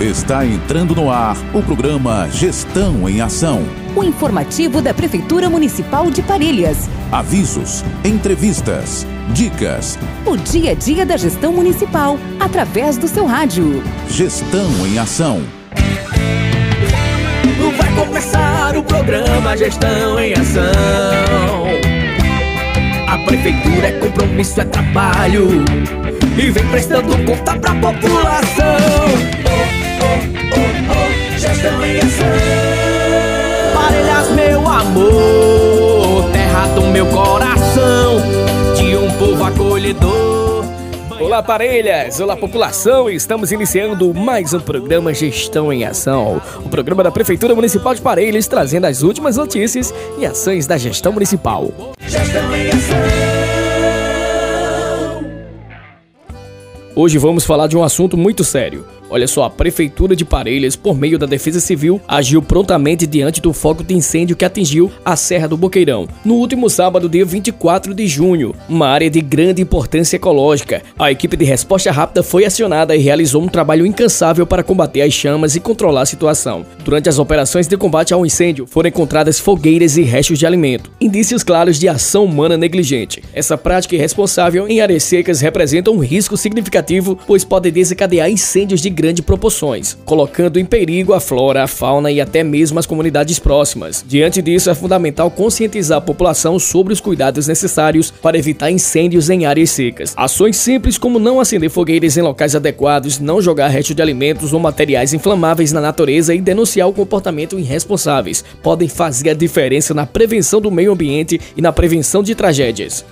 Está entrando no ar o programa Gestão em Ação. O informativo da Prefeitura Municipal de Parelhas. Avisos, entrevistas, dicas. O dia a dia da gestão municipal, através do seu rádio. Gestão em Ação. Vai começar o programa Gestão em Ação. A Prefeitura é compromisso, é trabalho. E vem prestando conta pra população gestão em ação. Parelhas, meu amor, terra do meu coração, de um povo acolhedor. Olá, parelhas! Olá, população! Estamos iniciando mais um programa Gestão em Ação. O programa da Prefeitura Municipal de Parelhas trazendo as últimas notícias e ações da gestão municipal. Gestão em Ação. Hoje vamos falar de um assunto muito sério Olha só, a Prefeitura de Parelhas, por meio da Defesa Civil, agiu prontamente diante do foco de incêndio que atingiu a Serra do Boqueirão. No último sábado, dia 24 de junho, uma área de grande importância ecológica. A equipe de resposta rápida foi acionada e realizou um trabalho incansável para combater as chamas e controlar a situação. Durante as operações de combate ao incêndio, foram encontradas fogueiras e restos de alimento, indícios claros de ação humana negligente. Essa prática irresponsável em áreas secas representa um risco significativo, pois pode desencadear incêndios de grandes proporções, colocando em perigo a flora, a fauna e até mesmo as comunidades próximas. Diante disso, é fundamental conscientizar a população sobre os cuidados necessários para evitar incêndios em áreas secas. Ações simples como não acender fogueiras em locais adequados, não jogar restos de alimentos ou materiais inflamáveis na natureza e denunciar o comportamento irresponsáveis podem fazer a diferença na prevenção do meio ambiente e na prevenção de tragédias.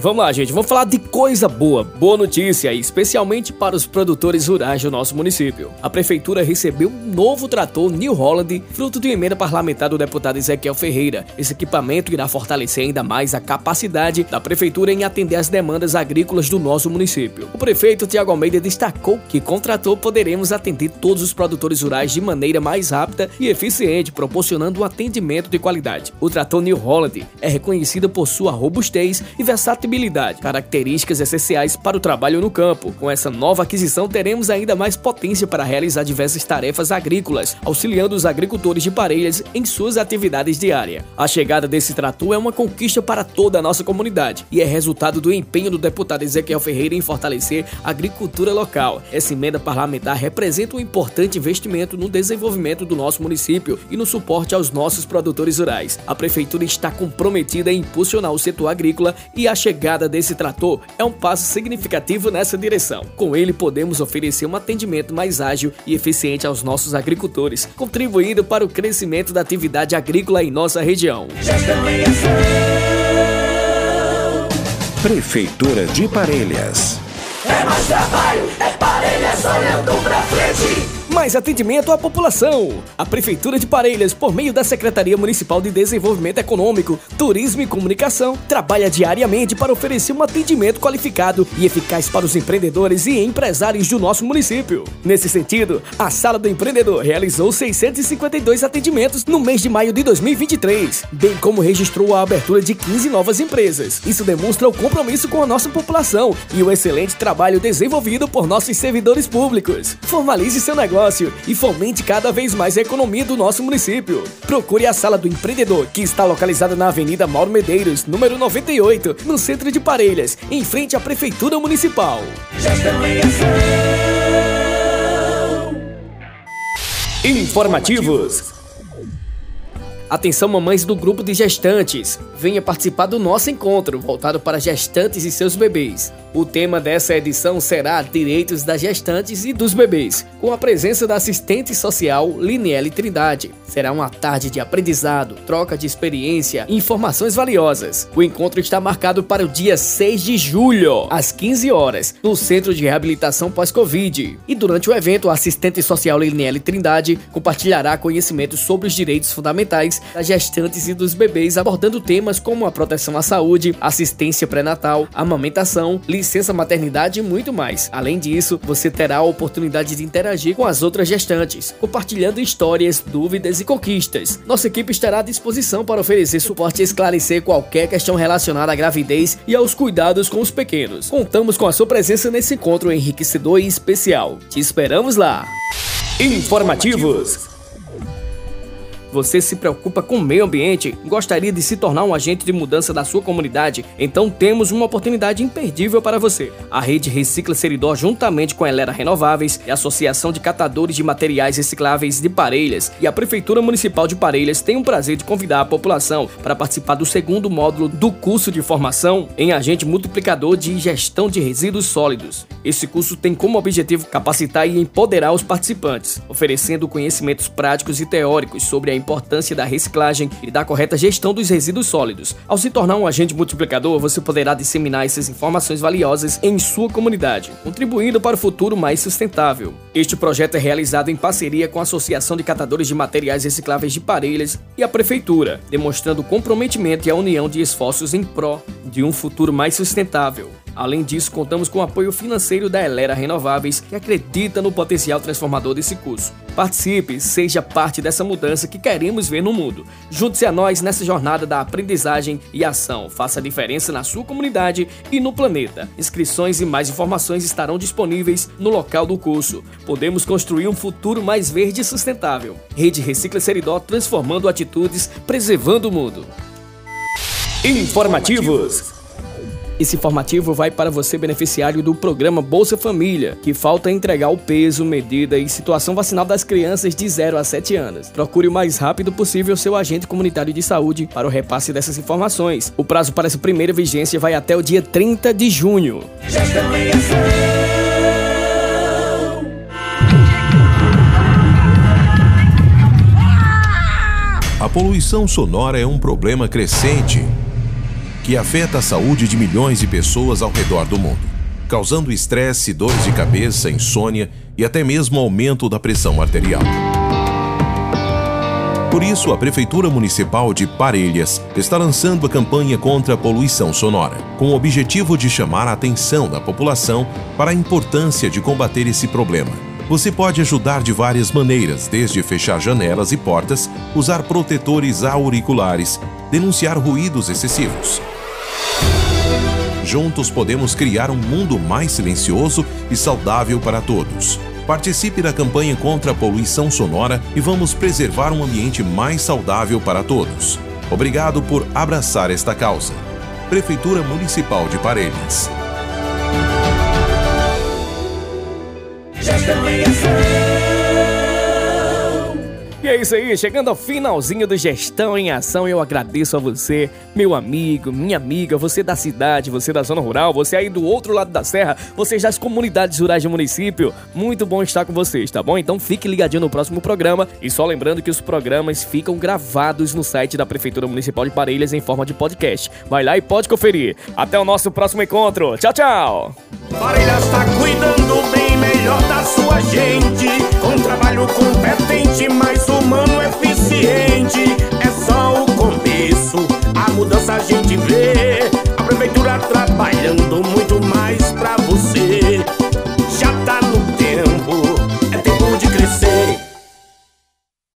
Vamos lá, gente, vamos falar de coisa boa, boa notícia, especialmente para os produtores rurais do nosso município. A prefeitura recebeu um novo trator New Holland, fruto de emenda parlamentar do deputado Ezequiel Ferreira. Esse equipamento irá fortalecer ainda mais a capacidade da prefeitura em atender às demandas agrícolas do nosso município. O prefeito Tiago Almeida destacou que com o trator poderemos atender todos os produtores rurais de maneira mais rápida e eficiente, proporcionando um atendimento de qualidade. O trator New Holland é reconhecido por sua robustez e versatilidade compatibilidade, características essenciais para o trabalho no campo. Com essa nova aquisição, teremos ainda mais potência para realizar diversas tarefas agrícolas, auxiliando os agricultores de Parelhas em suas atividades diárias. A chegada desse trator é uma conquista para toda a nossa comunidade e é resultado do empenho do deputado Ezequiel Ferreira em fortalecer a agricultura local. Essa emenda parlamentar representa um importante investimento no desenvolvimento do nosso município e no suporte aos nossos produtores rurais. A prefeitura está comprometida em impulsionar o setor agrícola e a chegada chegada desse trator é um passo significativo nessa direção. Com ele, podemos oferecer um atendimento mais ágil e eficiente aos nossos agricultores, contribuindo para o crescimento da atividade agrícola em nossa região. Prefeitura de Parelhas. É mais trabalho, é Parelhas olhando pra frente mais atendimento à população. A Prefeitura de Parelhas, por meio da Secretaria Municipal de Desenvolvimento Econômico, Turismo e Comunicação, trabalha diariamente para oferecer um atendimento qualificado e eficaz para os empreendedores e empresários do nosso município. Nesse sentido, a Sala do Empreendedor realizou 652 atendimentos no mês de maio de 2023, bem como registrou a abertura de 15 novas empresas. Isso demonstra o compromisso com a nossa população e o excelente trabalho desenvolvido por nossos servidores públicos. Formalize seu negócio negócio e fomente cada vez mais a economia do nosso município. Procure a Sala do Empreendedor, que está localizada na Avenida Mauro Medeiros, número 98, no centro de Parelhas, em frente à Prefeitura Municipal. Informativos. Atenção mamães do grupo de gestantes, venha participar do nosso encontro voltado para gestantes e seus bebês. O tema dessa edição será Direitos das Gestantes e dos Bebês, com a presença da assistente social Liniele Trindade. Será uma tarde de aprendizado, troca de experiência e informações valiosas. O encontro está marcado para o dia 6 de julho, às 15 horas, no Centro de Reabilitação Pós-Covid. E durante o evento, a assistente social Liniele Trindade compartilhará conhecimentos sobre os direitos fundamentais das gestantes e dos bebês, abordando temas como a proteção à saúde, assistência pré-natal, amamentação, licença maternidade e muito mais. Além disso, você terá a oportunidade de interagir com as outras gestantes, compartilhando histórias, dúvidas e conquistas. Nossa equipe estará à disposição para oferecer suporte e esclarecer qualquer questão relacionada à gravidez e aos cuidados com os pequenos. Contamos com a sua presença nesse encontro enriquecedor e especial. Te esperamos lá! Informativos você se preocupa com o meio ambiente gostaria de se tornar um agente de mudança da sua comunidade? Então temos uma oportunidade imperdível para você. A rede Recicla Seridó, juntamente com a Elera Renováveis e a Associação de Catadores de Materiais Recicláveis de Parelhas e a Prefeitura Municipal de Parelhas tem o prazer de convidar a população para participar do segundo módulo do curso de formação em agente multiplicador de gestão de resíduos sólidos. Esse curso tem como objetivo capacitar e empoderar os participantes, oferecendo conhecimentos práticos e teóricos sobre a importância da reciclagem e da correta gestão dos resíduos sólidos. Ao se tornar um agente multiplicador, você poderá disseminar essas informações valiosas em sua comunidade, contribuindo para o futuro mais sustentável. Este projeto é realizado em parceria com a Associação de Catadores de Materiais Recicláveis de Parelhas e a Prefeitura, demonstrando comprometimento e a união de esforços em pró de um futuro mais sustentável. Além disso, contamos com o apoio financeiro da Elera Renováveis, que acredita no potencial transformador desse curso. Participe, seja parte dessa mudança que queremos ver no mundo. Junte-se a nós nessa jornada da aprendizagem e ação. Faça a diferença na sua comunidade e no planeta. Inscrições e mais informações estarão disponíveis no local do curso. Podemos construir um futuro mais verde e sustentável. Rede Recicla Seridó transformando atitudes, preservando o mundo. Informativos. Esse informativo vai para você beneficiário do programa Bolsa Família, que falta entregar o peso, medida e situação vacinal das crianças de 0 a 7 anos. Procure o mais rápido possível seu agente comunitário de saúde para o repasse dessas informações. O prazo para essa primeira vigência vai até o dia 30 de junho. A poluição sonora é um problema crescente que afeta a saúde de milhões de pessoas ao redor do mundo, causando estresse, dores de cabeça, insônia e até mesmo aumento da pressão arterial. Por isso, a Prefeitura Municipal de Parelhas está lançando a campanha contra a poluição sonora, com o objetivo de chamar a atenção da população para a importância de combater esse problema. Você pode ajudar de várias maneiras, desde fechar janelas e portas, usar protetores auriculares, denunciar ruídos excessivos, Juntos podemos criar um mundo mais silencioso e saudável para todos. Participe da campanha contra a poluição sonora e vamos preservar um ambiente mais saudável para todos. Obrigado por abraçar esta causa. Prefeitura Municipal de Parelhas. isso aí, chegando ao finalzinho do Gestão em Ação, eu agradeço a você, meu amigo, minha amiga, você da cidade, você da zona rural, você aí do outro lado da serra, você das comunidades rurais do município. Muito bom estar com vocês, tá bom? Então fique ligadinho no próximo programa e só lembrando que os programas ficam gravados no site da Prefeitura Municipal de Parelhas em forma de podcast. Vai lá e pode conferir. Até o nosso próximo encontro. Tchau, tchau. Parelhas tá cuidando bem melhor da sua gente, com trabalho competente, mas